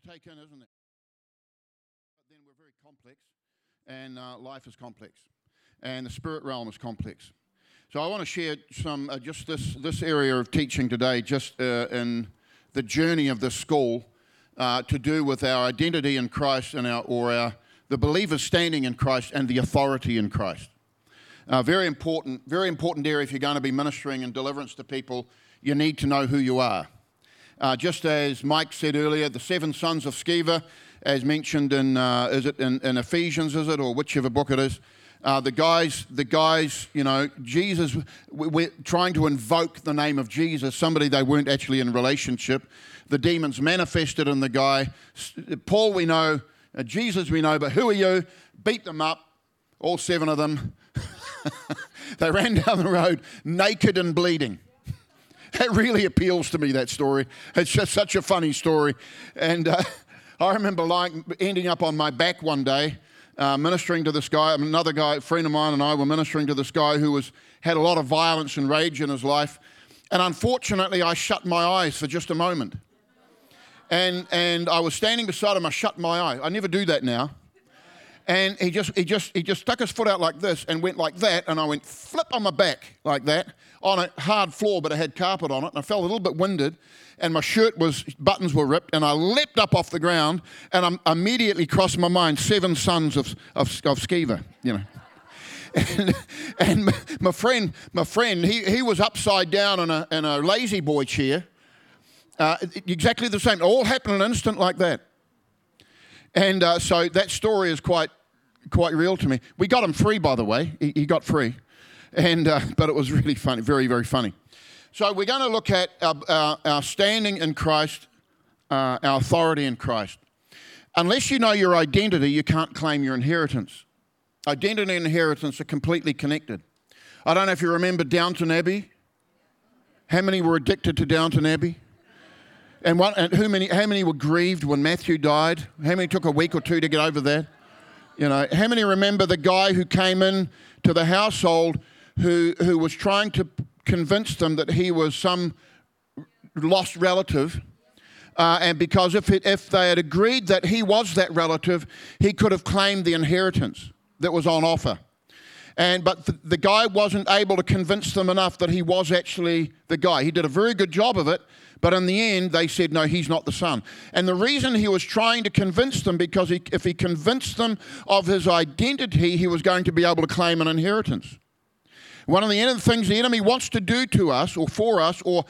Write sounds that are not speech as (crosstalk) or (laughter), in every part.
to take in, isn't it? But then we're very complex, and uh, life is complex, and the spirit realm is complex. So I want to share some uh, just this this area of teaching today, just uh, in the journey of this school, uh, to do with our identity in Christ and our or our the believer's standing in Christ and the authority in Christ. Uh, very important, very important area if you're going to be ministering and deliverance to people. You need to know who you are. Uh, just as Mike said earlier, the seven sons of Sceva, as mentioned in, uh, is it in, in, Ephesians, is it, or whichever book it is, uh, the guys, the guys, you know, Jesus, we're trying to invoke the name of Jesus, somebody they weren't actually in relationship. The demons manifested in the guy. Paul, we know, uh, Jesus, we know, but who are you? Beat them up, all seven of them. (laughs) they ran down the road naked and bleeding. (laughs) That really appeals to me, that story. It's just such a funny story. And uh, (laughs) I remember like ending up on my back one day, uh, ministering to this guy. Another guy, a friend of mine, and I were ministering to this guy who was, had a lot of violence and rage in his life. And unfortunately, I shut my eyes for just a moment. And, and I was standing beside him, I shut my eyes. I never do that now and he just he just he just stuck his foot out like this and went like that and i went flip on my back like that on a hard floor but it had carpet on it and i felt a little bit winded and my shirt was buttons were ripped and i leapt up off the ground and i immediately crossed my mind seven sons of of, of Sceva, you know and, (laughs) and my friend my friend he, he was upside down in a, in a lazy boy chair uh, exactly the same all happened in an instant like that and uh, so that story is quite quite real to me. We got him free, by the way. He, he got free, and uh, but it was really funny, very very funny. So we're going to look at our, our, our standing in Christ, uh, our authority in Christ. Unless you know your identity, you can't claim your inheritance. Identity and inheritance are completely connected. I don't know if you remember Downton Abbey. How many were addicted to Downton Abbey? And, what, and who many, how many were grieved when Matthew died? How many took a week or two to get over that? You know, how many remember the guy who came in to the household who, who was trying to convince them that he was some lost relative? Uh, and because if, it, if they had agreed that he was that relative, he could have claimed the inheritance that was on offer. And, but the, the guy wasn't able to convince them enough that he was actually the guy. He did a very good job of it, but in the end, they said, no, he's not the son. And the reason he was trying to convince them, because he, if he convinced them of his identity, he was going to be able to claim an inheritance. One of the things the enemy wants to do to us, or for us, or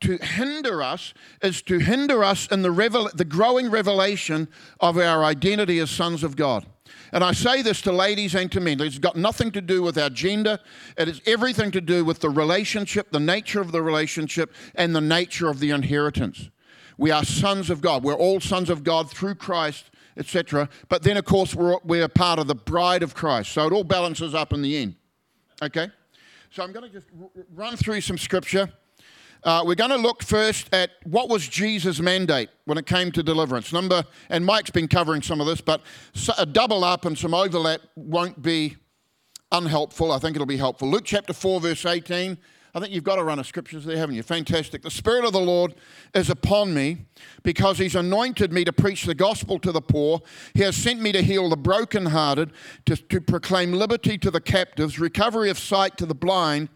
to hinder us, is to hinder us in the, revel- the growing revelation of our identity as sons of God. And I say this to ladies and to men. It's got nothing to do with our gender. It is everything to do with the relationship, the nature of the relationship, and the nature of the inheritance. We are sons of God. We're all sons of God through Christ, etc. But then, of course, we're, we're part of the bride of Christ. So it all balances up in the end. Okay? So I'm going to just run through some scripture. Uh, we're going to look first at what was Jesus' mandate when it came to deliverance. Number, and Mike's been covering some of this, but a double up and some overlap won't be unhelpful. I think it'll be helpful. Luke chapter 4, verse 18. I think you've got a run of scriptures there, haven't you? Fantastic. The Spirit of the Lord is upon me because He's anointed me to preach the gospel to the poor. He has sent me to heal the brokenhearted, to, to proclaim liberty to the captives, recovery of sight to the blind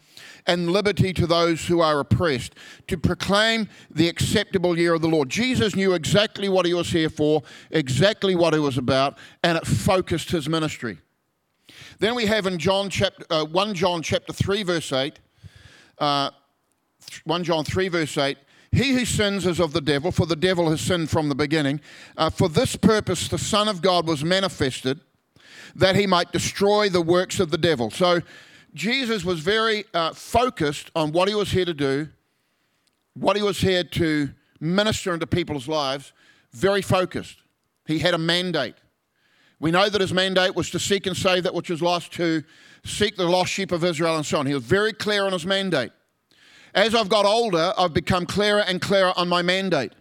and liberty to those who are oppressed, to proclaim the acceptable year of the Lord. Jesus knew exactly what he was here for, exactly what he was about, and it focused his ministry. Then we have in John chapter, uh, 1 John chapter 3, verse 8, uh, 1 John 3, verse 8, he who sins is of the devil, for the devil has sinned from the beginning. Uh, for this purpose, the Son of God was manifested, that he might destroy the works of the devil. So Jesus was very uh, focused on what he was here to do, what he was here to minister into people's lives, very focused. He had a mandate. We know that his mandate was to seek and save that which was lost, to seek the lost sheep of Israel, and so on. He was very clear on his mandate. As I've got older, I've become clearer and clearer on my mandate.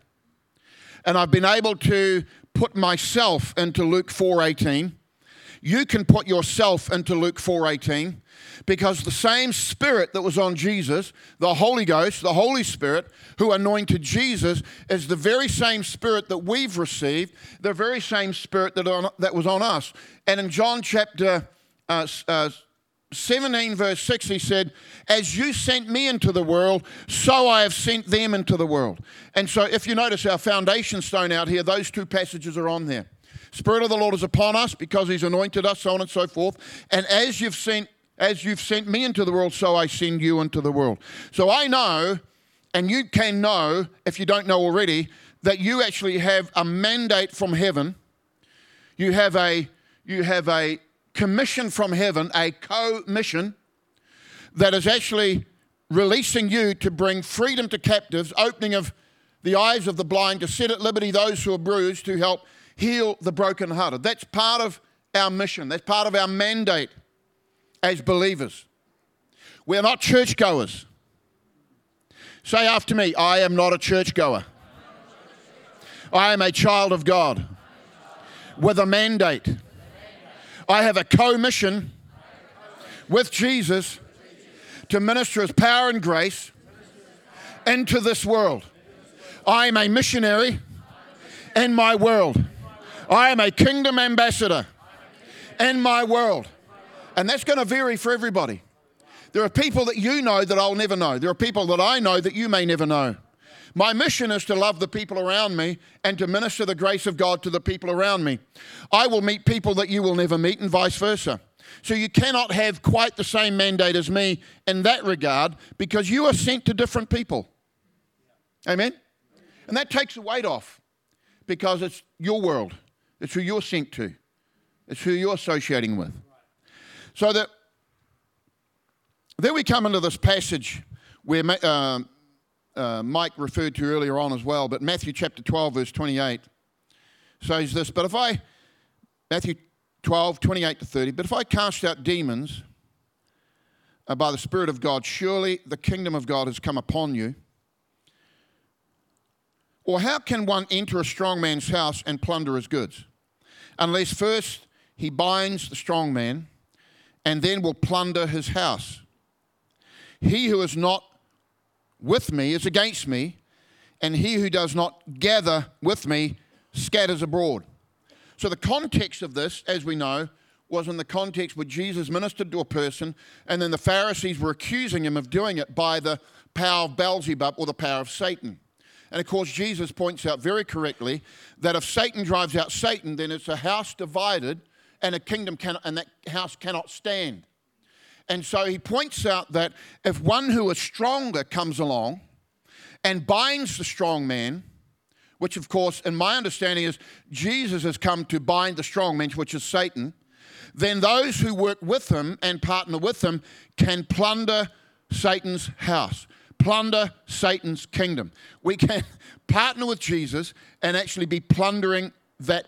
And I've been able to put myself into Luke 4:18 you can put yourself into Luke 4:18 because the same spirit that was on Jesus, the Holy Ghost, the Holy Spirit who anointed Jesus is the very same spirit that we've received, the very same spirit that, on, that was on us. And in John chapter uh, uh, 17, verse 6, he said, As you sent me into the world, so I have sent them into the world. And so, if you notice our foundation stone out here, those two passages are on there. Spirit of the Lord is upon us because he's anointed us, so on and so forth. And as you've sent, as you've sent me into the world, so I send you into the world. So I know, and you can know, if you don't know already, that you actually have a mandate from heaven. You have a you have a commission from heaven, a co mission that is actually releasing you to bring freedom to captives, opening of the eyes of the blind, to set at liberty those who are bruised, to help heal the brokenhearted. That's part of our mission, that's part of our mandate as believers. We're not churchgoers. Say after me, I am not a churchgoer. I am a child of God with a mandate I have a co mission with Jesus to minister his power and grace into this world. I am a missionary in my world. I am a kingdom ambassador in my world. And that's going to vary for everybody. There are people that you know that I'll never know. There are people that I know that you may never know. My mission is to love the people around me and to minister the grace of God to the people around me. I will meet people that you will never meet, and vice versa. So you cannot have quite the same mandate as me in that regard because you are sent to different people. Amen? And that takes the weight off because it's your world, it's who you're sent to, it's who you're associating with. So that then we come into this passage where. Uh, uh, Mike referred to earlier on as well, but Matthew chapter 12, verse 28 says this But if I, Matthew 12, 28 to 30, but if I cast out demons uh, by the Spirit of God, surely the kingdom of God has come upon you. Or how can one enter a strong man's house and plunder his goods? Unless first he binds the strong man and then will plunder his house. He who is not with me is against me, and he who does not gather with me scatters abroad. So, the context of this, as we know, was in the context where Jesus ministered to a person, and then the Pharisees were accusing him of doing it by the power of Beelzebub or the power of Satan. And of course, Jesus points out very correctly that if Satan drives out Satan, then it's a house divided, and a kingdom cannot, and that house cannot stand. And so he points out that if one who is stronger comes along and binds the strong man, which of course, in my understanding, is Jesus has come to bind the strong man, which is Satan, then those who work with him and partner with him can plunder Satan's house, plunder Satan's kingdom. We can (laughs) partner with Jesus and actually be plundering that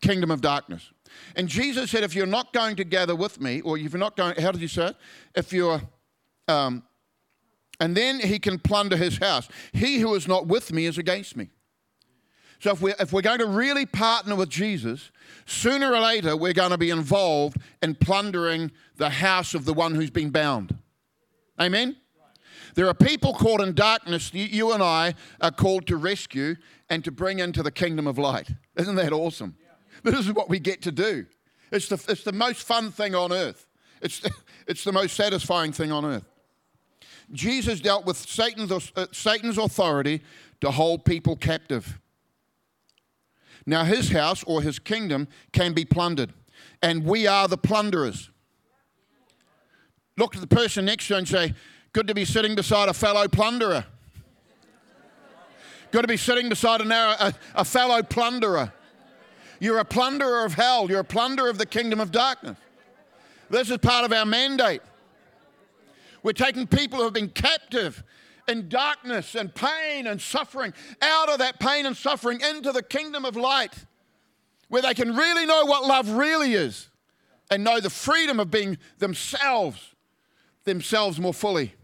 kingdom of darkness. And Jesus said, if you're not going to gather with me, or if you're not going, how did you say it? If you're, um, and then he can plunder his house. He who is not with me is against me. So if we're, if we're going to really partner with Jesus, sooner or later we're going to be involved in plundering the house of the one who's been bound. Amen? There are people caught in darkness you and I are called to rescue and to bring into the kingdom of light. Isn't that awesome? This is what we get to do. It's the, it's the most fun thing on earth, it's the, (laughs) it's the most satisfying thing on earth. Jesus dealt with Satan's, uh, Satan's authority to hold people captive. Now, his house or his kingdom can be plundered, and we are the plunderers. Look at the person next to you and say, Good to be sitting beside a fellow plunderer. (laughs) Good to be sitting beside a, a, a fellow plunderer. You're a plunderer of hell. You're a plunderer of the kingdom of darkness. This is part of our mandate. We're taking people who have been captive in darkness and pain and suffering out of that pain and suffering into the kingdom of light where they can really know what love really is and know the freedom of being themselves, themselves more fully.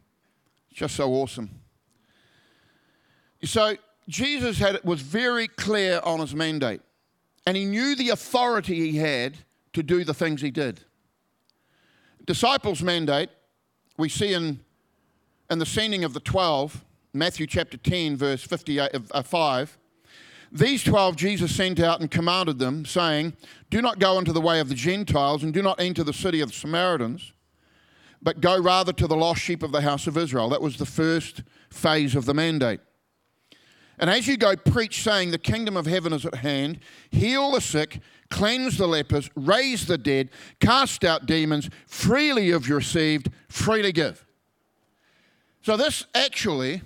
It's Just so awesome. So Jesus had, was very clear on his mandate. And he knew the authority he had to do the things he did. Disciples' mandate, we see in, in the sending of the 12, Matthew chapter 10, verse 58, uh, 5. These 12 Jesus sent out and commanded them, saying, Do not go into the way of the Gentiles, and do not enter the city of the Samaritans, but go rather to the lost sheep of the house of Israel. That was the first phase of the mandate. And as you go, preach, saying, The kingdom of heaven is at hand, heal the sick, cleanse the lepers, raise the dead, cast out demons, freely you've received, freely give. So, this actually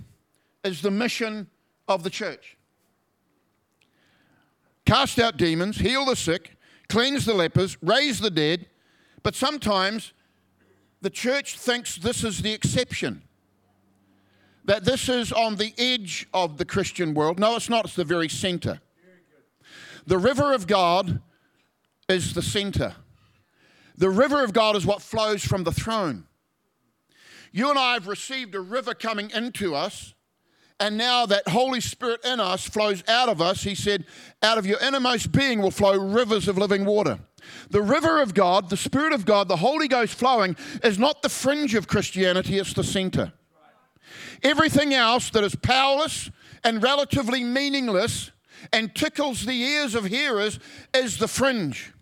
is the mission of the church cast out demons, heal the sick, cleanse the lepers, raise the dead. But sometimes the church thinks this is the exception that this is on the edge of the Christian world. No, it's not, it's the very center. The river of God is the center. The river of God is what flows from the throne. You and I have received a river coming into us, and now that Holy Spirit in us flows out of us. He said, Out of your innermost being will flow rivers of living water. The river of God, the Spirit of God, the Holy Ghost flowing is not the fringe of Christianity, it's the center. Everything else that is powerless and relatively meaningless and tickles the ears of hearers is the fringe.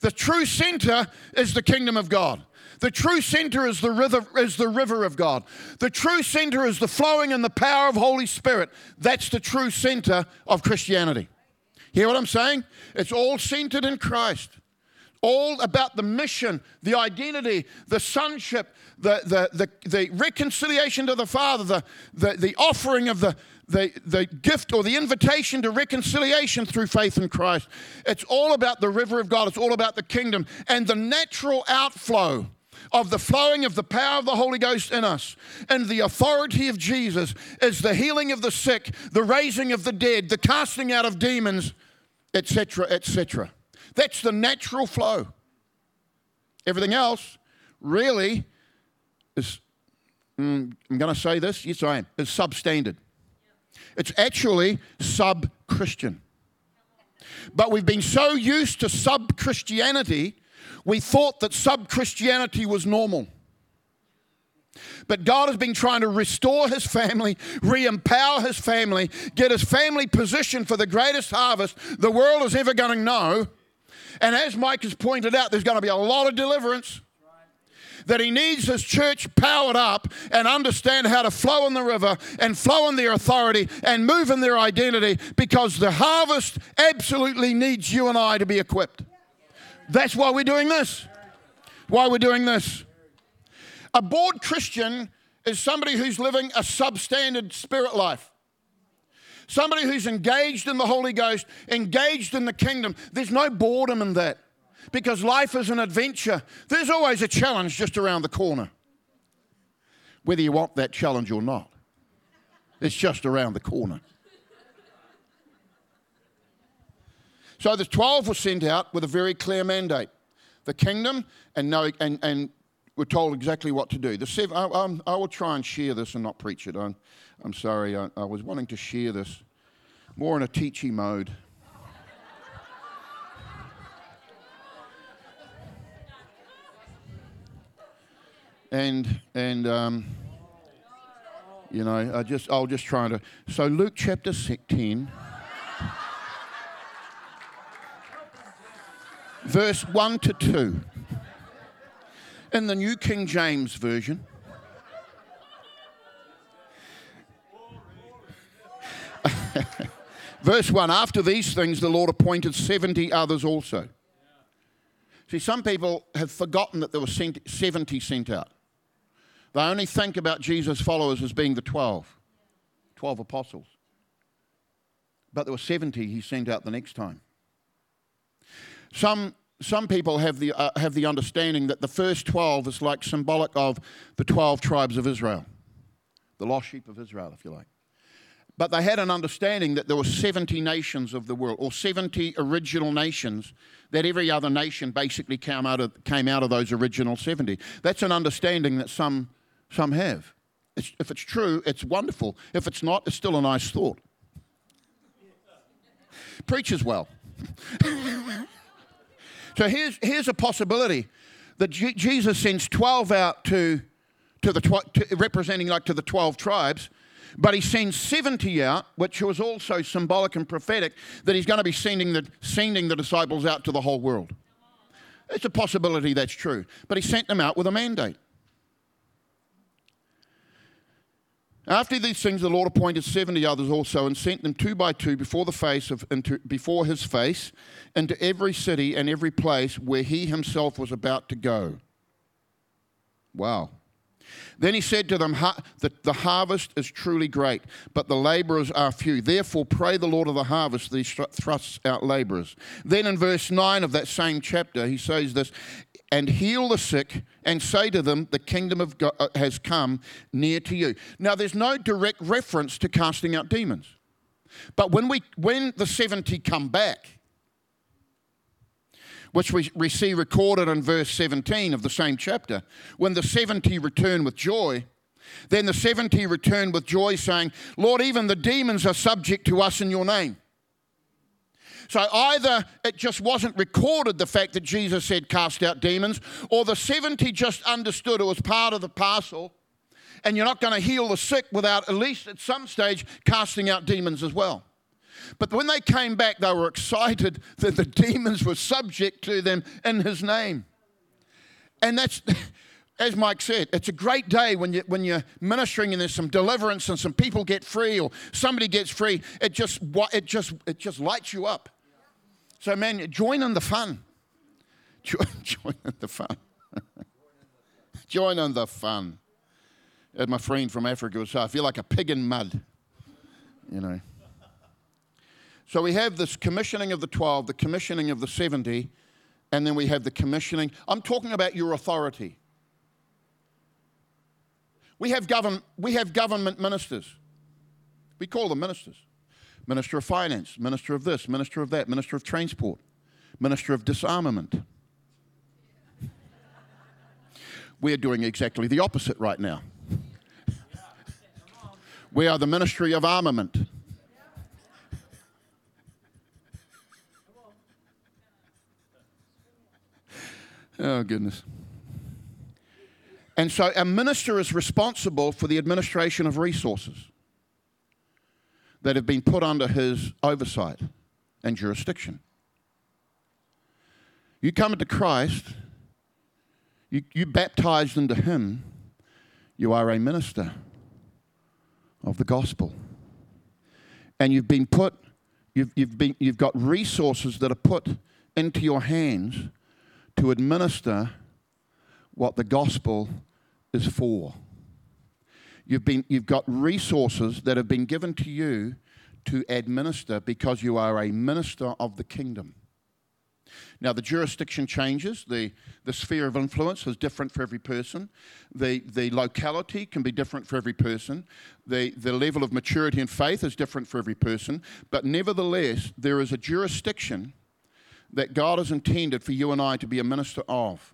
The true center is the kingdom of God. The true center is the river, is the river of God. The true center is the flowing and the power of Holy Spirit. That's the true center of Christianity. Hear what I'm saying? It's all centered in Christ all about the mission, the identity, the sonship, the, the, the, the reconciliation to the Father, the, the, the offering of the, the, the gift or the invitation to reconciliation through faith in Christ. It's all about the river of God, it's all about the kingdom and the natural outflow of the flowing of the power of the Holy Ghost in us and the authority of Jesus is the healing of the sick, the raising of the dead, the casting out of demons, etc., etc. That's the natural flow. Everything else really is, mm, I'm going to say this, yes, I am, is substandard. It's actually sub Christian. But we've been so used to sub Christianity, we thought that sub Christianity was normal. But God has been trying to restore his family, re empower his family, get his family positioned for the greatest harvest the world is ever going to know. And as Mike has pointed out, there's going to be a lot of deliverance. That he needs his church powered up and understand how to flow in the river and flow in their authority and move in their identity because the harvest absolutely needs you and I to be equipped. That's why we're doing this. Why we're doing this. A bored Christian is somebody who's living a substandard spirit life. Somebody who's engaged in the Holy Ghost, engaged in the kingdom. There's no boredom in that because life is an adventure. There's always a challenge just around the corner, whether you want that challenge or not. It's just around the corner. So the 12 were sent out with a very clear mandate the kingdom, and, know, and, and we're told exactly what to do. The seven, I, I, will try and share this and not preach it. I'm, I'm sorry, I, I was wanting to share this more in a teachy mode. and and um, you know, I just I'll just try to. So Luke chapter ten, verse one to two, in the New King James version. (laughs) Verse 1 After these things, the Lord appointed 70 others also. See, some people have forgotten that there were 70 sent out. They only think about Jesus' followers as being the 12, 12 apostles. But there were 70 he sent out the next time. Some, some people have the, uh, have the understanding that the first 12 is like symbolic of the 12 tribes of Israel, the lost sheep of Israel, if you like. But they had an understanding that there were 70 nations of the world, or 70 original nations, that every other nation basically came out of, came out of those original 70. That's an understanding that some, some have. It's, if it's true, it's wonderful. If it's not, it's still a nice thought. Preaches well. (laughs) So here's, here's a possibility that G- Jesus sends 12 out to, to the tw- to, representing like to the 12 tribes, but he sends 70 out, which was also symbolic and prophetic, that he's going to be sending the, sending the disciples out to the whole world. It's a possibility that's true. But he sent them out with a mandate. After these things, the Lord appointed seventy others also, and sent them two by two before the face of into, before his face, into every city and every place where he himself was about to go. Wow. Then he said to them, The harvest is truly great, but the laborers are few. Therefore, pray the Lord of the harvest that he thrusts out laborers. Then in verse 9 of that same chapter, he says this and heal the sick and say to them, The kingdom of God uh, has come near to you. Now, there's no direct reference to casting out demons. But when, we, when the 70 come back, which we, we see recorded in verse 17 of the same chapter, when the 70 return with joy, then the 70 return with joy, saying, Lord, even the demons are subject to us in your name. So either it just wasn't recorded the fact that Jesus said cast out demons, or the 70 just understood it was part of the parcel, and you're not going to heal the sick without at least at some stage casting out demons as well. But when they came back, they were excited (laughs) that the demons were subject to them in his name. And that's, (laughs) as Mike said, it's a great day when, you, when you're ministering and there's some deliverance and some people get free or somebody gets free. It just, it just, it just lights you up. So, man, join in the fun. (laughs) Join, join in the fun. (laughs) join in the fun. As my friend from Africa would say, I feel like a pig in mud, you know. So we have this commissioning of the 12, the commissioning of the 70, and then we have the commissioning. I'm talking about your authority. We have, govern, we have government ministers. We call them ministers. Minister of Finance, Minister of this, Minister of that, Minister of Transport, Minister of Disarmament. We're doing exactly the opposite right now. We are the Ministry of Armament. Oh, goodness. And so a minister is responsible for the administration of resources that have been put under his oversight and jurisdiction. You come into Christ, you, you baptized into him, you are a minister of the gospel. And you've been put, you've, you've, been, you've got resources that are put into your hands to administer what the gospel is for. You've, been, you've got resources that have been given to you to administer because you are a minister of the kingdom. Now, the jurisdiction changes. The, the sphere of influence is different for every person. The, the locality can be different for every person. The, the level of maturity and faith is different for every person. But nevertheless, there is a jurisdiction that God has intended for you and I to be a minister of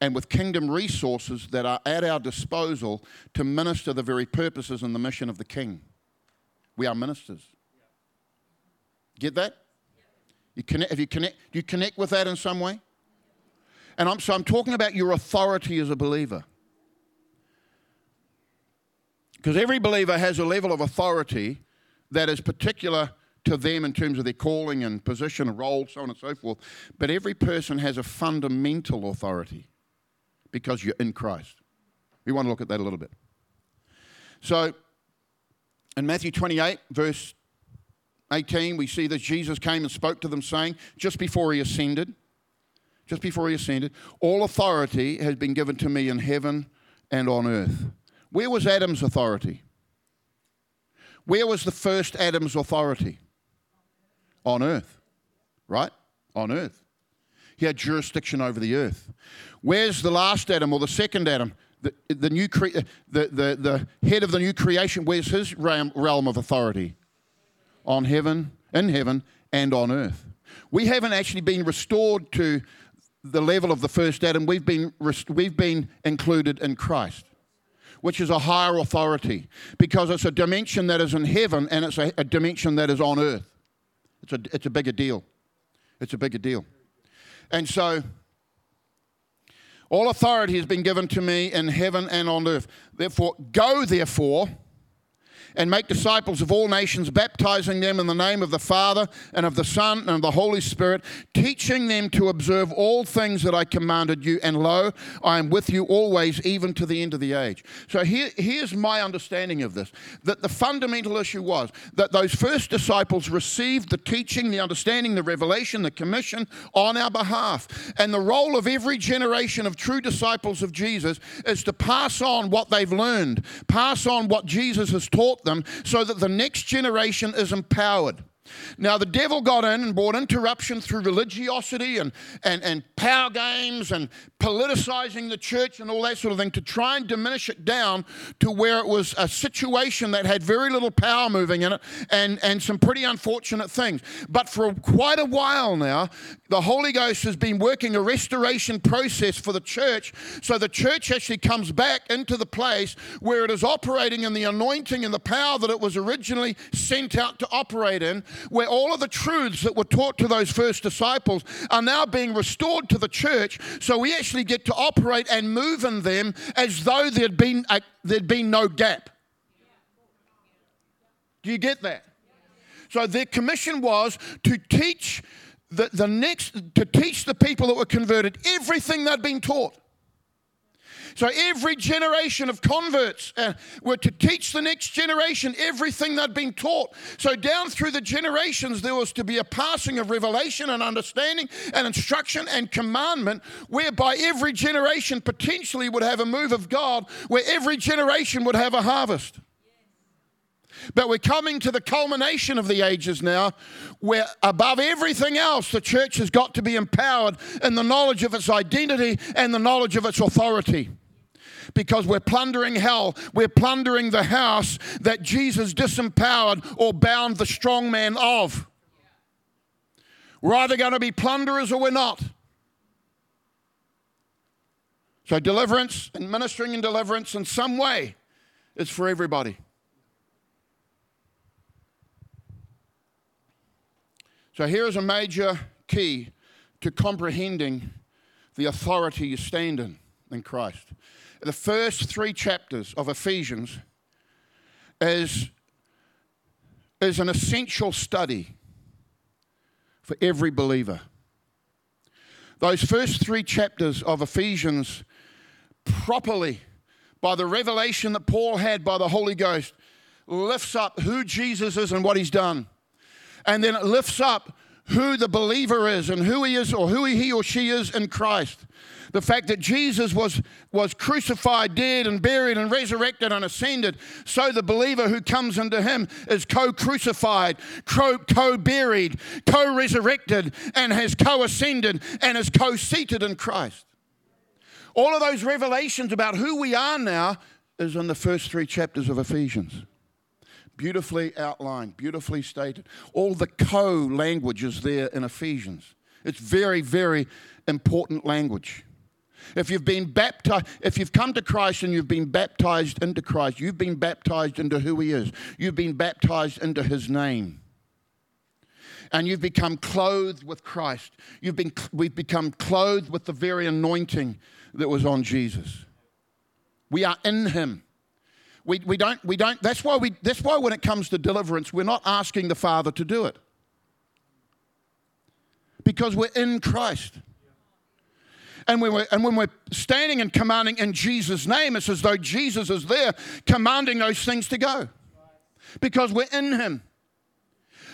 and with kingdom resources that are at our disposal to minister the very purposes and the mission of the king. We are ministers. Get that? You connect, have you connect, do you connect with that in some way? And I'm, so I'm talking about your authority as a believer. Because every believer has a level of authority that is particular to them in terms of their calling and position and role, so on and so forth. But every person has a fundamental authority because you're in Christ. We want to look at that a little bit. So, in Matthew 28, verse 18, we see that Jesus came and spoke to them, saying, just before he ascended, just before he ascended, all authority has been given to me in heaven and on earth. Where was Adam's authority? Where was the first Adam's authority? On earth, right? On earth. He had jurisdiction over the earth. Where's the last Adam or the second Adam? The, the, new cre- the, the, the head of the new creation, where's his realm, realm of authority? On heaven, in heaven, and on earth. We haven't actually been restored to the level of the first Adam. We've been, rest- we've been included in Christ, which is a higher authority because it's a dimension that is in heaven and it's a, a dimension that is on earth. It's a, it's a bigger deal. It's a bigger deal. And so, all authority has been given to me in heaven and on earth. Therefore, go therefore and make disciples of all nations, baptizing them in the name of the Father and of the Son and of the Holy Spirit, teaching them to observe all things that I commanded you. And lo, I am with you always, even to the end of the age. So here, here's my understanding of this that the fundamental issue was that those first disciples received the teaching, the understanding, the revelation, the commission on our behalf. And the role of every generation of true disciples of Jesus is to pass on what they've learned, pass on what Jesus has taught them so that the next generation is empowered. Now, the devil got in and brought interruption through religiosity and, and, and power games and politicizing the church and all that sort of thing to try and diminish it down to where it was a situation that had very little power moving in it and, and some pretty unfortunate things. But for quite a while now, the Holy Ghost has been working a restoration process for the church so the church actually comes back into the place where it is operating in the anointing and the power that it was originally sent out to operate in where all of the truths that were taught to those first disciples are now being restored to the church. So we actually get to operate and move in them as though there'd been, a, there'd been no gap. Do you get that? So their commission was to teach the, the next, to teach the people that were converted everything they'd been taught. So every generation of converts uh, were to teach the next generation everything they'd been taught. So down through the generations, there was to be a passing of revelation and understanding and instruction and commandment, whereby every generation potentially would have a move of God, where every generation would have a harvest. But we're coming to the culmination of the ages now, where above everything else, the church has got to be empowered in the knowledge of its identity and the knowledge of its authority because we're plundering hell. We're plundering the house that Jesus disempowered or bound the strong man of. We're either going to be plunderers or we're not. So, deliverance and ministering in deliverance in some way is for everybody. So, here is a major key to comprehending the authority you stand in in Christ the first three chapters of Ephesians is, is an essential study for every believer. Those first three chapters of Ephesians, properly, by the revelation that Paul had by the Holy Ghost, lifts up who Jesus is and what he's done. And then it lifts up who the believer is and who he is or who he or she is in Christ the fact that Jesus was, was crucified, dead, and buried, and resurrected and ascended, so the believer who comes into him is co crucified, co buried, co resurrected, and has co ascended and is co seated in Christ. All of those revelations about who we are now is in the first three chapters of Ephesians. Beautifully outlined, beautifully stated. All the co language is there in Ephesians. It's very, very important language. If you've been baptized, if you've come to Christ and you've been baptized into Christ, you've been baptized into who He is. You've been baptized into His name. And you've become clothed with Christ. You've been, we've become clothed with the very anointing that was on Jesus. We are in Him. We, we don't, we don't, that's why, we, that's why when it comes to deliverance, we're not asking the Father to do it. Because we're in Christ. And when, we're, and when we're standing and commanding in Jesus' name, it's as though Jesus is there commanding those things to go because we're in Him.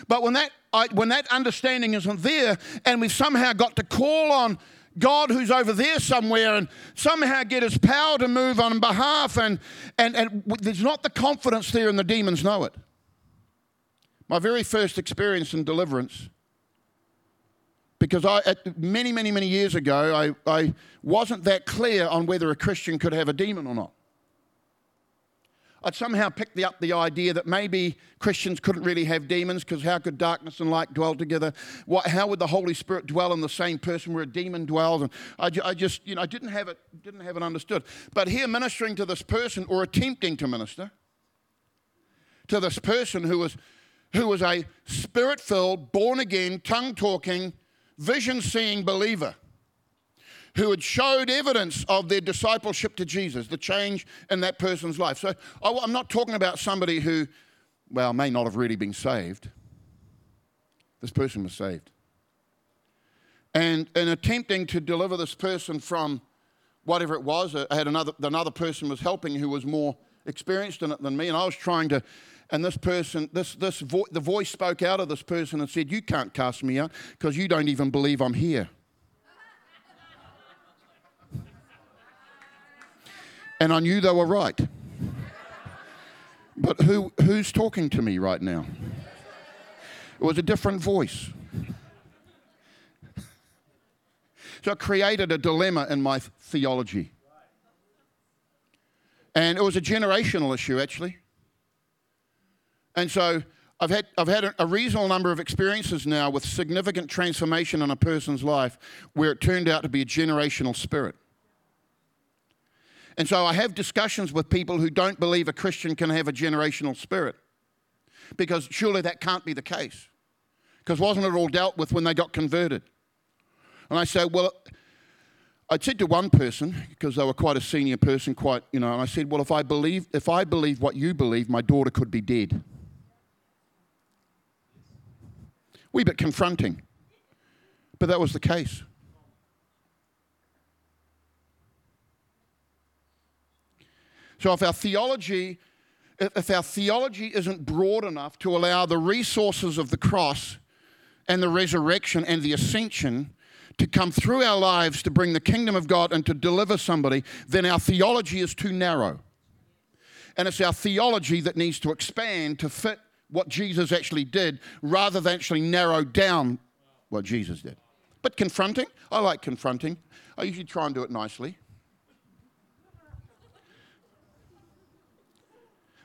But when that, when that understanding isn't there and we've somehow got to call on God who's over there somewhere and somehow get his power to move on behalf, and, and, and there's not the confidence there, and the demons know it. My very first experience in deliverance because I, many, many, many years ago, I, I wasn't that clear on whether a Christian could have a demon or not. I'd somehow picked the, up the idea that maybe Christians couldn't really have demons because how could darkness and light dwell together? What, how would the Holy Spirit dwell in the same person where a demon dwells? And I, I just, you know, I didn't have it, didn't have it understood. But here, ministering to this person or attempting to minister to this person who was, who was a spirit-filled, born-again, tongue-talking, vision seeing believer who had showed evidence of their discipleship to Jesus, the change in that person's life. So I'm not talking about somebody who, well, may not have really been saved. This person was saved. And in attempting to deliver this person from whatever it was, I had another, another person was helping who was more experienced in it than me, and I was trying to, and this person, this, this vo- the voice spoke out of this person and said, You can't cast me out because you don't even believe I'm here. And I knew they were right. But who, who's talking to me right now? It was a different voice. So it created a dilemma in my theology. And it was a generational issue, actually. And so I've had, I've had a reasonable number of experiences now with significant transformation in a person's life where it turned out to be a generational spirit. And so I have discussions with people who don't believe a Christian can have a generational spirit. Because surely that can't be the case. Because wasn't it all dealt with when they got converted? And I say, well, I said to one person, because they were quite a senior person, quite, you know, and I said, well, if I believe, if I believe what you believe, my daughter could be dead. Wee bit confronting. But that was the case. So if our theology, if our theology isn't broad enough to allow the resources of the cross and the resurrection and the ascension to come through our lives to bring the kingdom of God and to deliver somebody, then our theology is too narrow. And it's our theology that needs to expand to fit what Jesus actually did rather than actually narrow down what Jesus did. But confronting, I like confronting. I usually try and do it nicely.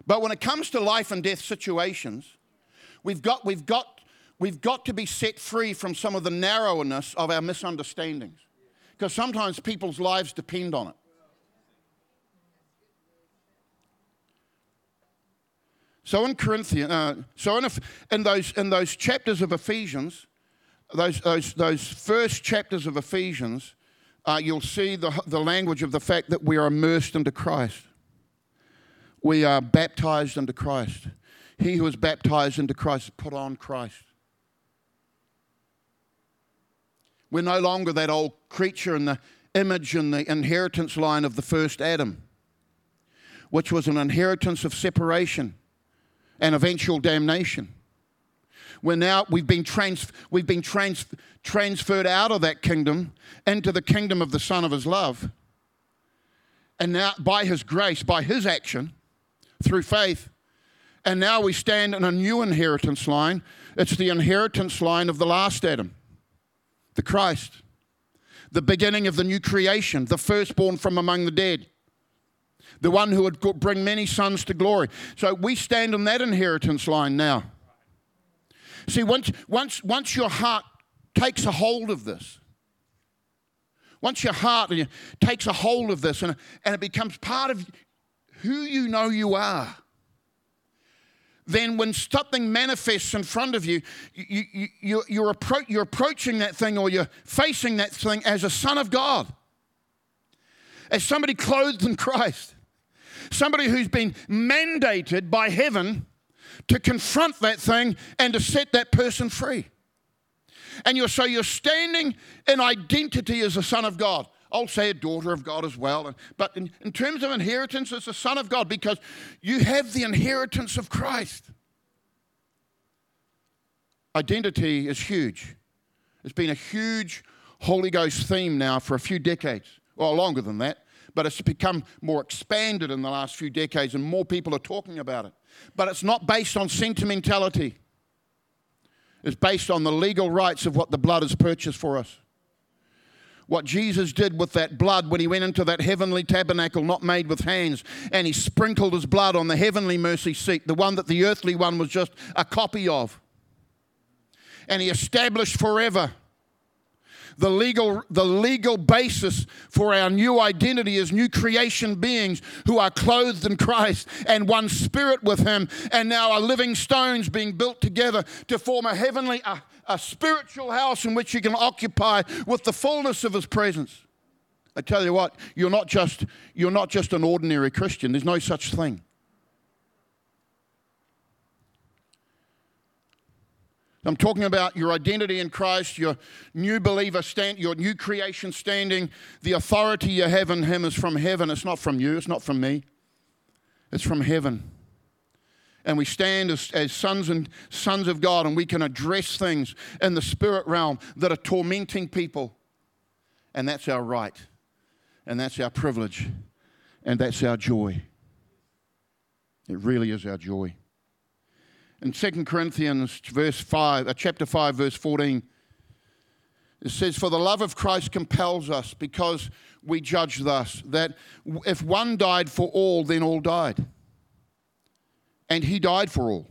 But when it comes to life and death situations, we've got, we've got, we've got to be set free from some of the narrowness of our misunderstandings. Because sometimes people's lives depend on it. So in Corinthians, uh, so in, in, those, in those chapters of Ephesians, those, those, those first chapters of Ephesians, uh, you'll see the, the language of the fact that we are immersed into Christ we are baptized into Christ. He who is baptized into Christ put on Christ. We're no longer that old creature in the image and the inheritance line of the first Adam, which was an inheritance of separation and eventual damnation. We're now, we've been, trans, we've been trans, transferred out of that kingdom into the kingdom of the Son of His love. And now, by His grace, by His action, through faith. And now we stand in a new inheritance line. It's the inheritance line of the last Adam, the Christ, the beginning of the new creation, the firstborn from among the dead, the one who would bring many sons to glory. So we stand in that inheritance line now. See, once, once, once your heart takes a hold of this, once your heart takes a hold of this and, and it becomes part of who you know you are, then when something manifests in front of you, you, you, you, you're, appro- you're approaching that thing or you're facing that thing as a son of God, as somebody clothed in Christ, somebody who's been mandated by heaven to confront that thing and to set that person free. And you're, so you're standing in identity as a son of God. I'll say a daughter of God as well. But in, in terms of inheritance, it's a son of God because you have the inheritance of Christ. Identity is huge. It's been a huge Holy Ghost theme now for a few decades, well, longer than that, but it's become more expanded in the last few decades and more people are talking about it. But it's not based on sentimentality, it's based on the legal rights of what the blood has purchased for us what Jesus did with that blood when he went into that heavenly tabernacle not made with hands and he sprinkled his blood on the heavenly mercy seat, the one that the earthly one was just a copy of. And he established forever the legal, the legal basis for our new identity as new creation beings who are clothed in Christ and one spirit with Him, and now are living stones being built together to form a heavenly, a, a spiritual house in which you can occupy with the fullness of His presence. I tell you what, you're not just, you're not just an ordinary Christian, there's no such thing. I'm talking about your identity in Christ, your new believer stand, your new creation standing. The authority you have in Him is from heaven. It's not from you. It's not from me. It's from heaven. And we stand as, as sons and sons of God, and we can address things in the spirit realm that are tormenting people. And that's our right, and that's our privilege, and that's our joy. It really is our joy in 2 Corinthians verse 5, uh, chapter 5, verse 14, it says, For the love of Christ compels us because we judge thus, that if one died for all, then all died. And he died for all.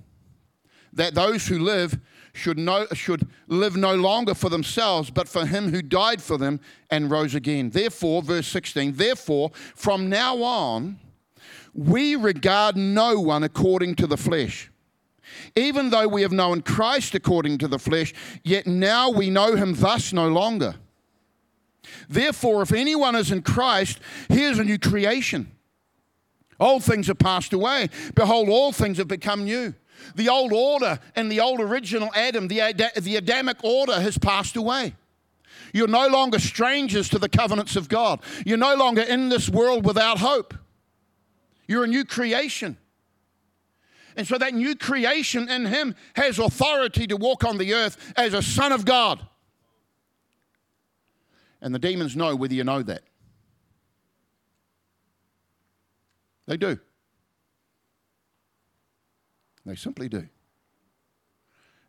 That those who live should, know, should live no longer for themselves, but for him who died for them and rose again. Therefore, verse 16, therefore, from now on, we regard no one according to the flesh. Even though we have known Christ according to the flesh, yet now we know him thus no longer. Therefore, if anyone is in Christ, he is a new creation. Old things have passed away. Behold, all things have become new. The old order and the old original Adam, the, Ad- the Adamic order, has passed away. You're no longer strangers to the covenants of God. You're no longer in this world without hope. You're a new creation. And so that new creation in him has authority to walk on the earth as a son of God. And the demons know whether you know that. They do. They simply do.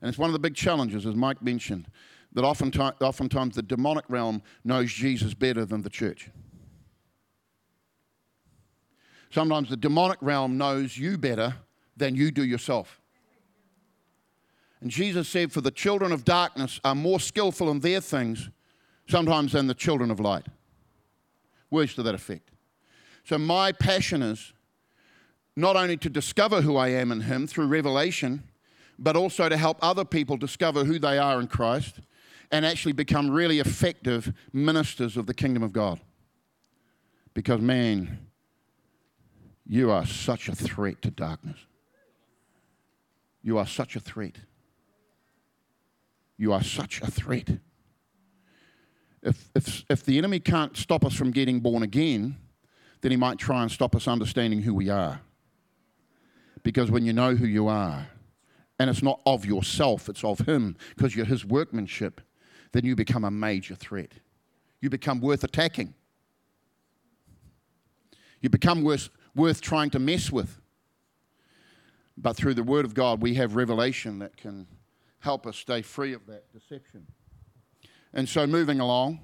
And it's one of the big challenges, as Mike mentioned, that oftentimes, oftentimes the demonic realm knows Jesus better than the church. Sometimes the demonic realm knows you better than you do yourself. And Jesus said, For the children of darkness are more skillful in their things sometimes than the children of light. Words to that effect. So, my passion is not only to discover who I am in Him through revelation, but also to help other people discover who they are in Christ and actually become really effective ministers of the kingdom of God. Because, man, you are such a threat to darkness. You are such a threat. You are such a threat. If, if, if the enemy can't stop us from getting born again, then he might try and stop us understanding who we are. Because when you know who you are, and it's not of yourself, it's of him, because you're his workmanship, then you become a major threat. You become worth attacking. You become worth, worth trying to mess with. But through the Word of God, we have revelation that can help us stay free of that deception. And so, moving along,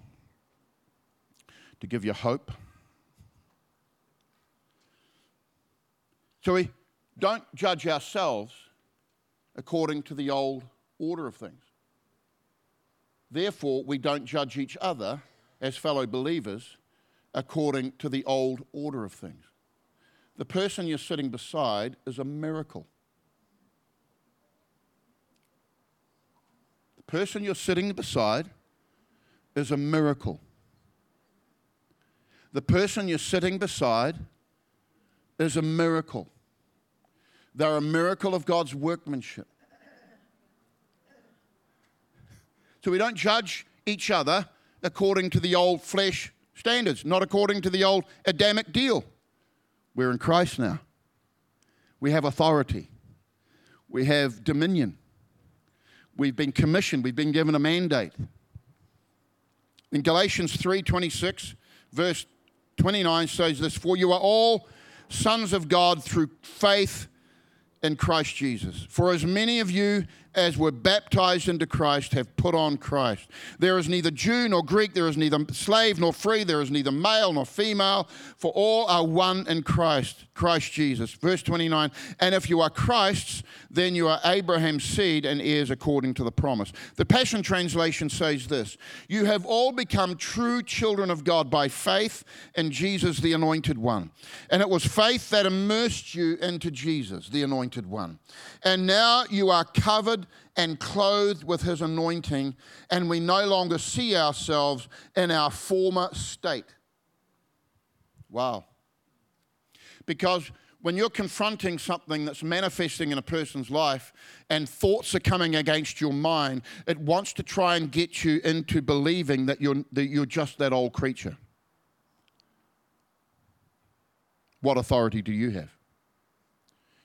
to give you hope. So, we don't judge ourselves according to the old order of things. Therefore, we don't judge each other as fellow believers according to the old order of things. The person you're sitting beside is a miracle. The person you're sitting beside is a miracle. The person you're sitting beside is a miracle. They're a miracle of God's workmanship. So we don't judge each other according to the old flesh standards, not according to the old Adamic deal. We're in Christ now. We have authority. We have dominion. We've been commissioned. We've been given a mandate. In Galatians 3:26, verse 29 says this, "For you are all sons of God through faith in Christ Jesus. For as many of you as were baptized into Christ have put on Christ. There is neither Jew nor Greek, there is neither slave nor free, there is neither male nor female, for all are one in Christ, Christ Jesus. Verse 29 And if you are Christ's, then you are Abraham's seed and heirs according to the promise. The Passion Translation says this You have all become true children of God by faith in Jesus, the Anointed One. And it was faith that immersed you into Jesus, the Anointed One. And now you are covered and clothed with his anointing, and we no longer see ourselves in our former state. Wow. Because when you're confronting something that's manifesting in a person's life and thoughts are coming against your mind, it wants to try and get you into believing that you're, that you're just that old creature. What authority do you have?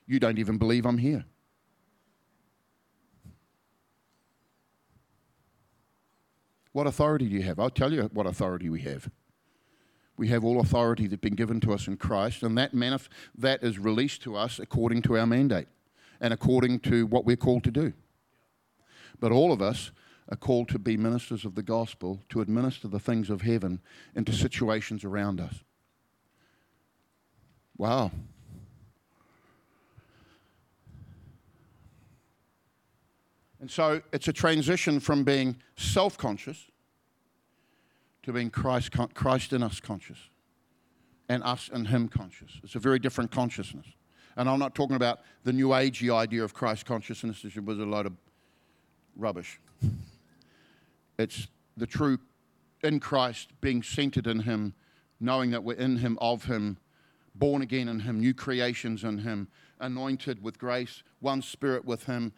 You don't even believe I'm here. What authority do you have? I'll tell you what authority we have. We have all authority that's been given to us in Christ, and that, manif- that is released to us according to our mandate and according to what we're called to do. But all of us are called to be ministers of the gospel, to administer the things of heaven into situations around us. Wow. And so it's a transition from being self conscious to being Christ, Christ in us conscious and us and Him conscious. It's a very different consciousness. And I'm not talking about the new agey idea of Christ consciousness, which was a load of rubbish. It's the true in Christ, being centered in Him, knowing that we're in Him, of Him, born again in Him, new creations in Him, anointed with grace, one spirit with Him,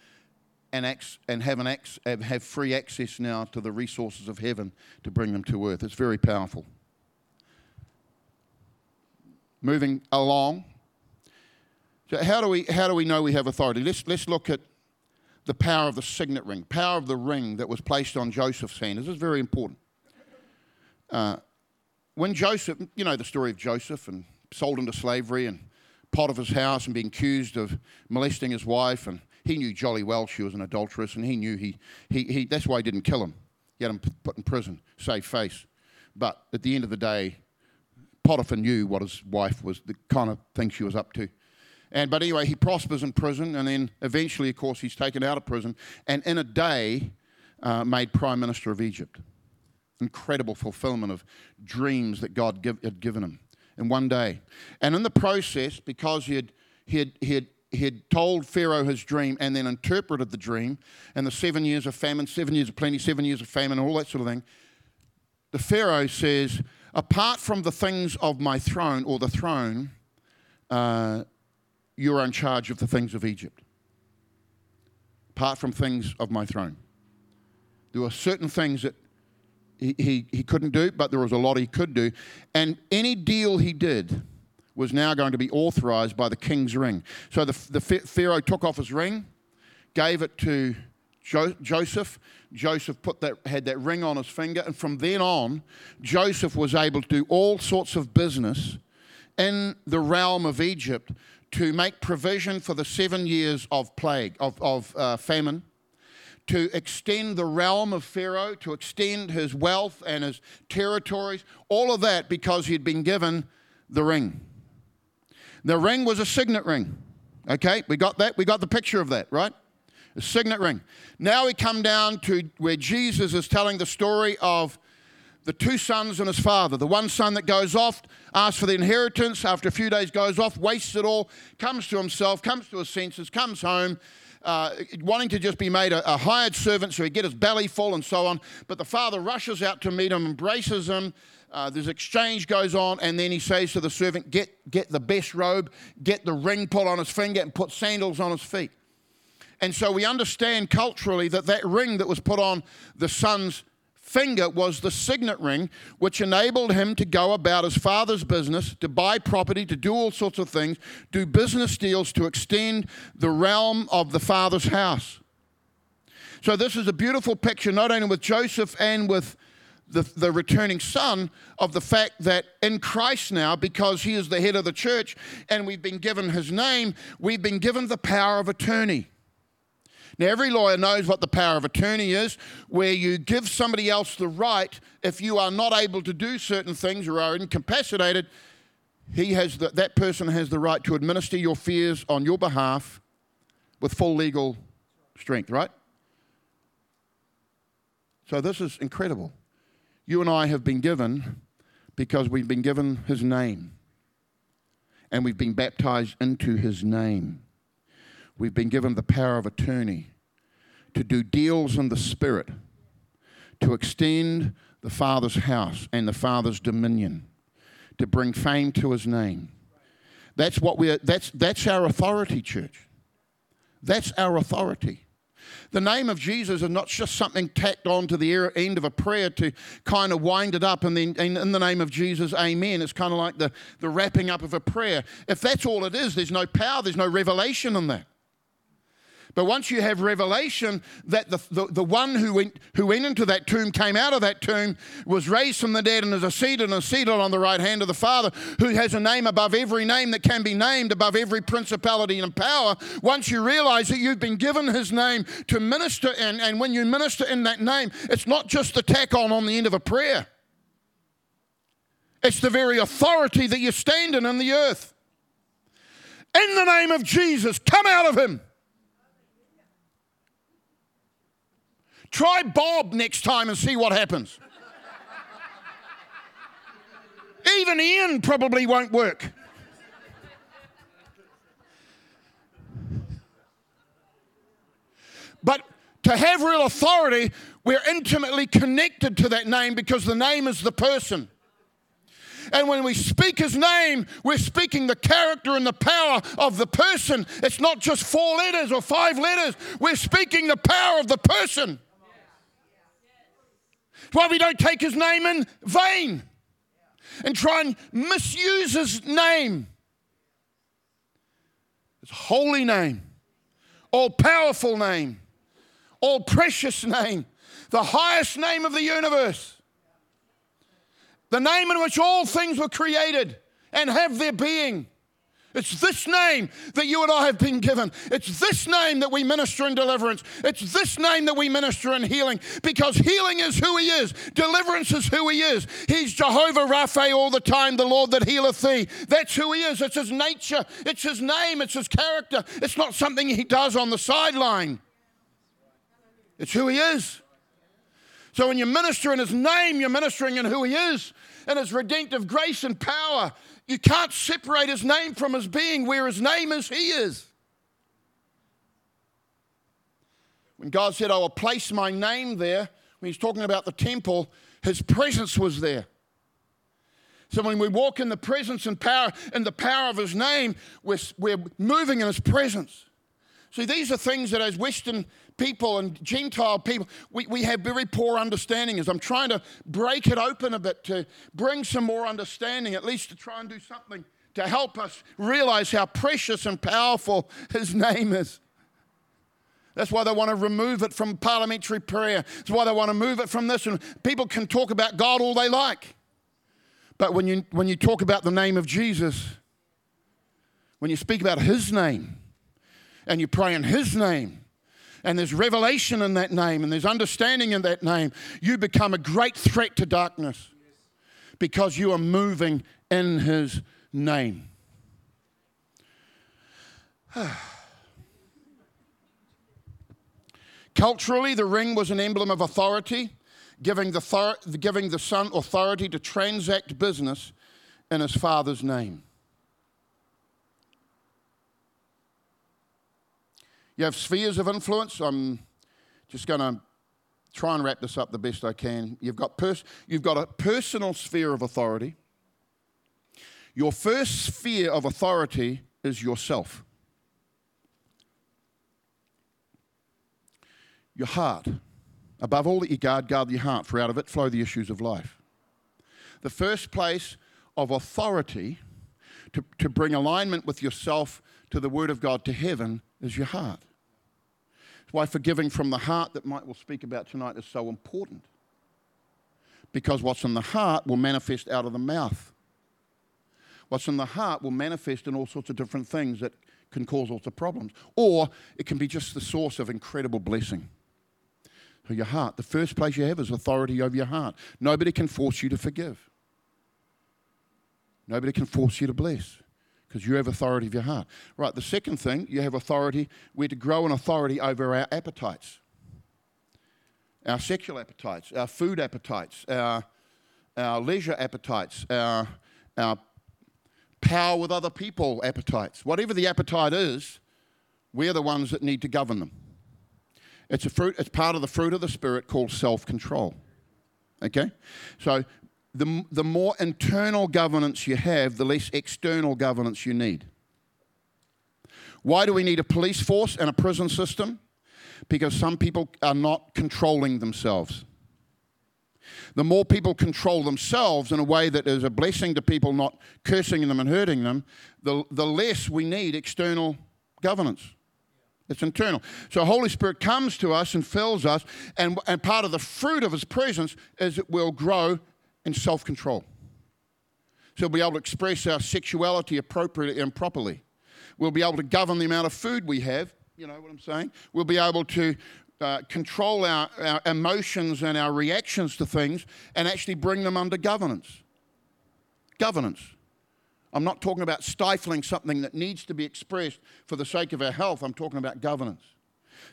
and, ex, and have, an ex, have free access now to the resources of heaven to bring them to earth. It's very powerful. Moving along. So how do we, how do we know we have authority? Let's, let's look at the power of the signet ring, power of the ring that was placed on Joseph's hand. This is very important. Uh, when Joseph, you know the story of Joseph and sold into slavery and Potiphar's house and being accused of molesting his wife and he knew jolly well she was an adulteress, and he knew he, he, he that's why he didn't kill him. He had him put in prison, save face. But at the end of the day, Potiphar knew what his wife was, the kind of thing she was up to. And but anyway, he prospers in prison, and then eventually, of course, he's taken out of prison, and in a day, uh, made prime minister of Egypt. Incredible fulfillment of dreams that God give, had given him in one day. And in the process, because he had, he had, he had he had told Pharaoh his dream and then interpreted the dream and the seven years of famine, seven years of plenty, seven years of famine, all that sort of thing. The Pharaoh says, apart from the things of my throne or the throne, uh, you're in charge of the things of Egypt. Apart from things of my throne. There were certain things that he, he, he couldn't do, but there was a lot he could do. And any deal he did, was now going to be authorized by the king's ring. So the, the Pharaoh took off his ring, gave it to jo- Joseph. Joseph put that, had that ring on his finger, and from then on, Joseph was able to do all sorts of business in the realm of Egypt to make provision for the seven years of plague, of, of uh, famine, to extend the realm of Pharaoh, to extend his wealth and his territories, all of that because he had been given the ring. The ring was a signet ring. Okay, we got that? We got the picture of that, right? A signet ring. Now we come down to where Jesus is telling the story of the two sons and his father. The one son that goes off, asks for the inheritance, after a few days goes off, wastes it all, comes to himself, comes to his senses, comes home, uh, wanting to just be made a, a, hired servant so he get his belly full and so on. But the father rushes out to meet him, embraces him, uh, there's exchange goes on, and then he says to the servant, get, get the best robe, get the ring put on his finger, and put sandals on his feet. And so we understand culturally that that ring that was put on the son's finger was the signet ring, which enabled him to go about his father's business, to buy property, to do all sorts of things, do business deals to extend the realm of the father's house. So, this is a beautiful picture, not only with Joseph and with the, the returning son of the fact that in Christ now, because he is the head of the church and we've been given his name, we've been given the power of attorney. Now, every lawyer knows what the power of attorney is, where you give somebody else the right, if you are not able to do certain things or are incapacitated, he has the, that person has the right to administer your fears on your behalf with full legal strength, right? So this is incredible. You and I have been given because we've been given his name and we've been baptized into his name. We've been given the power of attorney to do deals in the spirit, to extend the Father's house and the Father's dominion, to bring fame to his name. That's what we're that's that's our authority, church. That's our authority. The name of Jesus is not just something tacked on to the end of a prayer to kind of wind it up and then in the name of Jesus, amen. It's kind of like the, the wrapping up of a prayer. If that's all it is, there's no power, there's no revelation in that. But once you have revelation that the, the, the, one who went, who went into that tomb came out of that tomb, was raised from the dead, and is a seated and seated on the right hand of the Father, who has a name above every name that can be named, above every principality and power, once you realize that you've been given his name to minister in, and when you minister in that name, it's not just the tack on on the end of a prayer. It's the very authority that you stand in in the earth. In the name of Jesus, come out of him. Try Bob next time and see what happens. Even Ian probably won't work. But to have real authority, we're intimately connected to that name because the name is the person. And when we speak his name, we're speaking the character and the power of the person. It's not just four letters or five letters, we're speaking the power of the person. Why we don't take his name in vain and try and misuse his name. His holy name, all powerful name, all precious name, the highest name of the universe, the name in which all things were created and have their being. It's this name that you and I have been given. It's this name that we minister in deliverance. It's this name that we minister in healing because healing is who He is, deliverance is who He is. He's Jehovah Rapha all the time, the Lord that healeth thee. That's who He is. It's His nature, it's His name, it's His character. It's not something He does on the sideline, it's who He is. So when you minister in His name, you're ministering in who He is and His redemptive grace and power you can't separate his name from his being. Where his name is, he is. When God said, I will place my name there, when he's talking about the temple, his presence was there. So when we walk in the presence and power and the power of his name, we're, we're moving in his presence. See, these are things that as Western people and Gentile people, we, we have very poor understanding. As I'm trying to break it open a bit to bring some more understanding, at least to try and do something to help us realize how precious and powerful (laughs) His name is. That's why they want to remove it from parliamentary prayer. That's why they want to move it from this. And people can talk about God all they like. But when you, when you talk about the name of Jesus, when you speak about His name, and you pray in His name, and there's revelation in that name and there's understanding in that name, you become a great threat to darkness because you are moving in His name. (sighs) Culturally, the ring was an emblem of authority, giving the, thor- giving the son authority to transact business in his father's name. You have spheres of influence. I'm just going to try and wrap this up the best I can. You've got, pers- you've got a personal sphere of authority. Your first sphere of authority is yourself. Your heart. Above all that you guard, guard your heart, for out of it flow the issues of life. The first place of authority to, to bring alignment with yourself to the Word of God to heaven is your heart. Why forgiving from the heart that Mike will speak about tonight is so important. Because what's in the heart will manifest out of the mouth. What's in the heart will manifest in all sorts of different things that can cause lots of problems. Or it can be just the source of incredible blessing. So, your heart, the first place you have is authority over your heart. Nobody can force you to forgive, nobody can force you to bless because you have authority of your heart. Right, the second thing, you have authority, we're to grow in authority over our appetites, our sexual appetites, our food appetites, our, our leisure appetites, our, our power with other people appetites. Whatever the appetite is, we're the ones that need to govern them. It's a fruit, it's part of the fruit of the Spirit called self-control. Okay? So the, the more internal governance you have, the less external governance you need. Why do we need a police force and a prison system? Because some people are not controlling themselves. The more people control themselves in a way that is a blessing to people, not cursing them and hurting them, the, the less we need external governance. It's internal. So Holy Spirit comes to us and fills us, and, and part of the fruit of His presence is it will grow in self control. So we'll be able to express our sexuality appropriately and properly. We'll be able to govern the amount of food we have. You know what I'm saying? We'll be able to uh, control our, our emotions and our reactions to things and actually bring them under governance. Governance. I'm not talking about stifling something that needs to be expressed for the sake of our health. I'm talking about governance.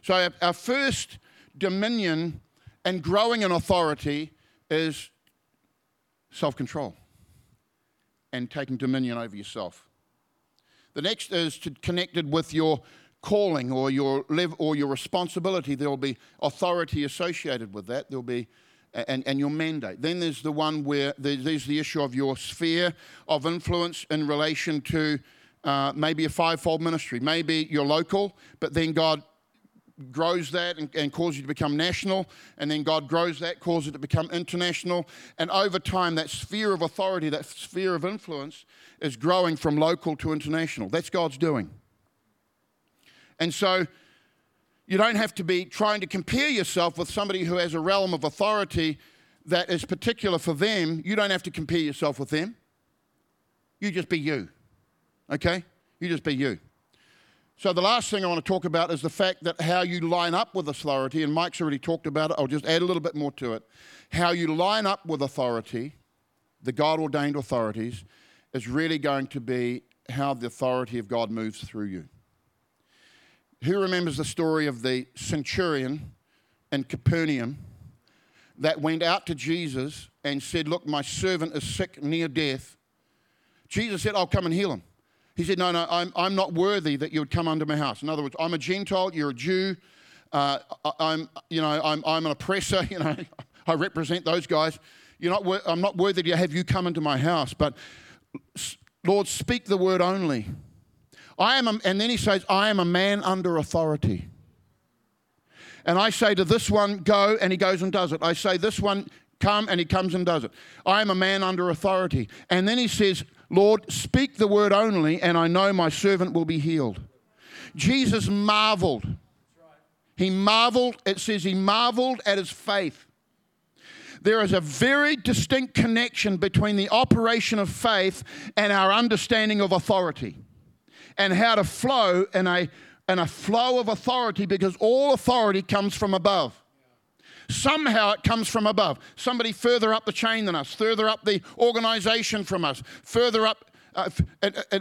So, our, our first dominion and growing in authority is self control and taking dominion over yourself. The next is to, connected with your calling or your live or your responsibility. There will be authority associated with that. There'll be and, and your mandate. Then there's the one where there's the issue of your sphere of influence in relation to uh, maybe a fivefold ministry. Maybe you're local, but then God grows that and, and causes you to become national, and then God grows that, causes it to become international. And over time, that sphere of authority, that sphere of influence, is growing from local to international. That's God's doing. And so you don't have to be trying to compare yourself with somebody who has a realm of authority that is particular for them. You don't have to compare yourself with them. You just be you. Okay? You just be you. So, the last thing I want to talk about is the fact that how you line up with authority, and Mike's already talked about it, I'll just add a little bit more to it. How you line up with authority, the God ordained authorities, is really going to be how the authority of God moves through you. Who remembers the story of the centurion in Capernaum that went out to Jesus and said, Look, my servant is sick near death? Jesus said, I'll come and heal him. He said, No, no, I'm, I'm not worthy that you would come under my house. In other words, I'm a Gentile, you're a Jew. Uh, I, am you know, I'm, I'm an oppressor, (laughs) you know, I represent those guys. You're not, I'm not worthy to have you come into my house, but Lord, speak the word only. I am a, and then he says, I am a man under authority. And I say to this one, go, and he goes and does it. I say, this one, come, and he comes and does it. I am a man under authority. And then he says, Lord, speak the word only, and I know my servant will be healed. Jesus marveled. He marveled, it says he marveled at his faith. There is a very distinct connection between the operation of faith and our understanding of authority and how to flow in a, in a flow of authority because all authority comes from above. Somehow it comes from above. Somebody further up the chain than us, further up the organization from us, further up uh,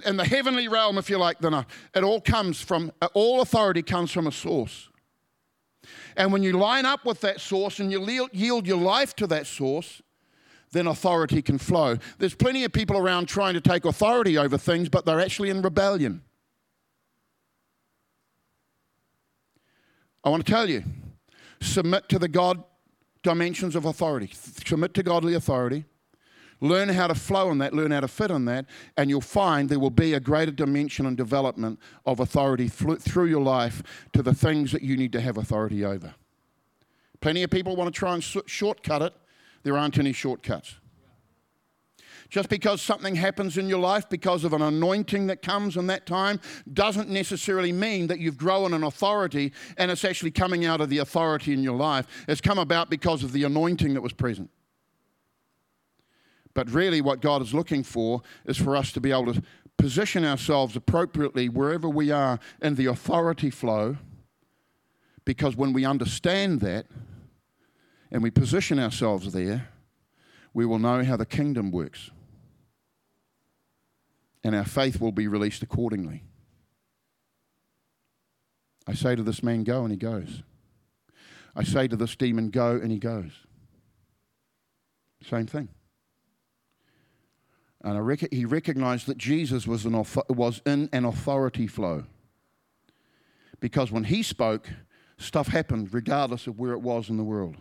in, the heavenly realm, if you like, than us. It all comes from, uh, all authority comes from a source. And when you line up with that source and you yield your life to that source, then authority can flow. There's plenty of people around trying to take authority over things, but they're actually in rebellion. I want to tell you submit to the God dimensions of authority, submit to godly authority, learn how to flow in that, learn how to fit in that, and you'll find there will be a greater dimension and development of authority through your life to the things that you need to have authority over. Plenty of people want to try and shortcut it there aren't any shortcuts. Just because something happens in your life because of an anointing that comes in that time doesn't necessarily mean that you've grown in authority and it's actually coming out of the authority in your life. It's come about because of the anointing that was present. But really, what God is looking for is for us to be able to position ourselves appropriately wherever we are in the authority flow, because when we understand that and we position ourselves there, we will know how the kingdom works. And our faith will be released accordingly. I say to this man, go, and he goes. I say to this demon, go, and he goes. Same thing. And rec- he recognized that Jesus was, an, was in an authority flow. Because when he spoke, stuff happened regardless of where it was in the world.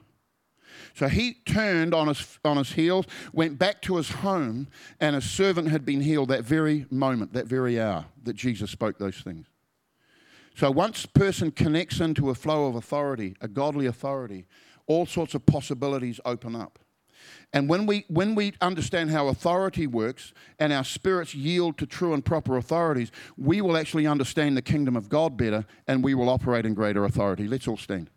So he turned on his, on his heels, went back to his home, and his servant had been healed that very moment, that very hour that Jesus spoke those things. So once a person connects into a flow of authority, a godly authority, all sorts of possibilities open up. And when we, when we understand how authority works and our spirits yield to true and proper authorities, we will actually understand the kingdom of God better and we will operate in greater authority. Let's all stand.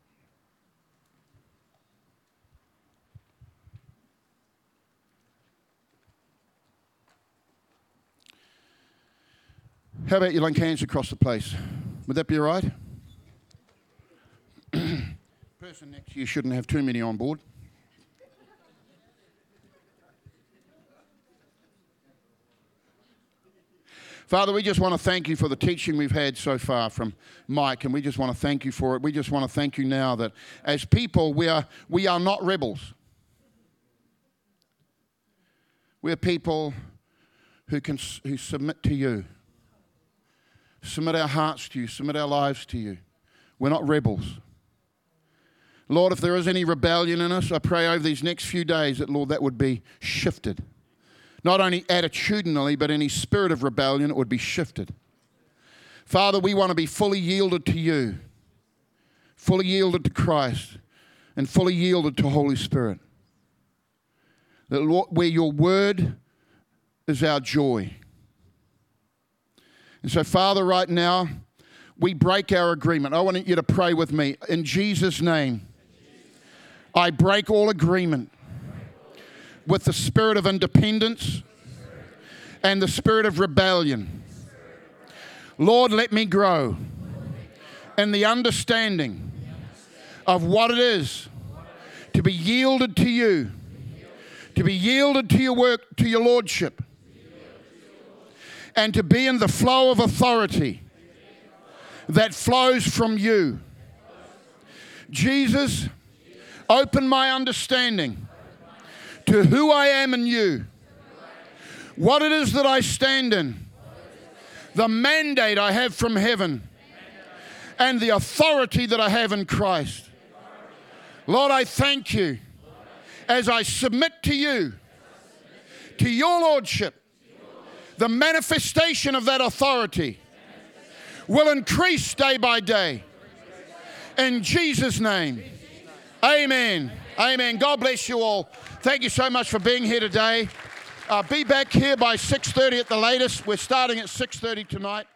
How about you link hands across the place? Would that be all right? (clears throat) Person next to you shouldn't have too many on board. Father, we just want to thank you for the teaching we've had so far from Mike, and we just want to thank you for it. We just want to thank you now that as people, we are, we are not rebels. We're people who, can, who submit to you, submit our hearts to you, submit our lives to you. We're not rebels. Lord, if there is any rebellion in us, I pray over these next few days that, Lord, that would be shifted not only attitudinally, but any spirit of rebellion, it would be shifted. Father, we want to be fully yielded to you, fully yielded to Christ, and fully yielded to Holy Spirit. That Lord, where your word is our joy. And so, Father, right now, we break our agreement. I want you to pray with me. In Jesus' name, I break all agreement with the spirit of independence and the spirit of rebellion. Lord, let me grow in the understanding of what it is to be yielded to you, to be yielded to your work, to your lordship, and to be in the flow of authority that flows from you. Jesus, open my understanding to who I am in you, what it is that I stand in, the mandate I have from heaven, and the authority that I have in Christ. Lord, I thank you as I submit to you, to your Lordship. The manifestation of that authority will increase day by day. In Jesus' name, amen. Amen. God bless you all. Thank you so much for being here today. Uh, be back here by 6.30 at the latest. We're starting at 6.30 tonight.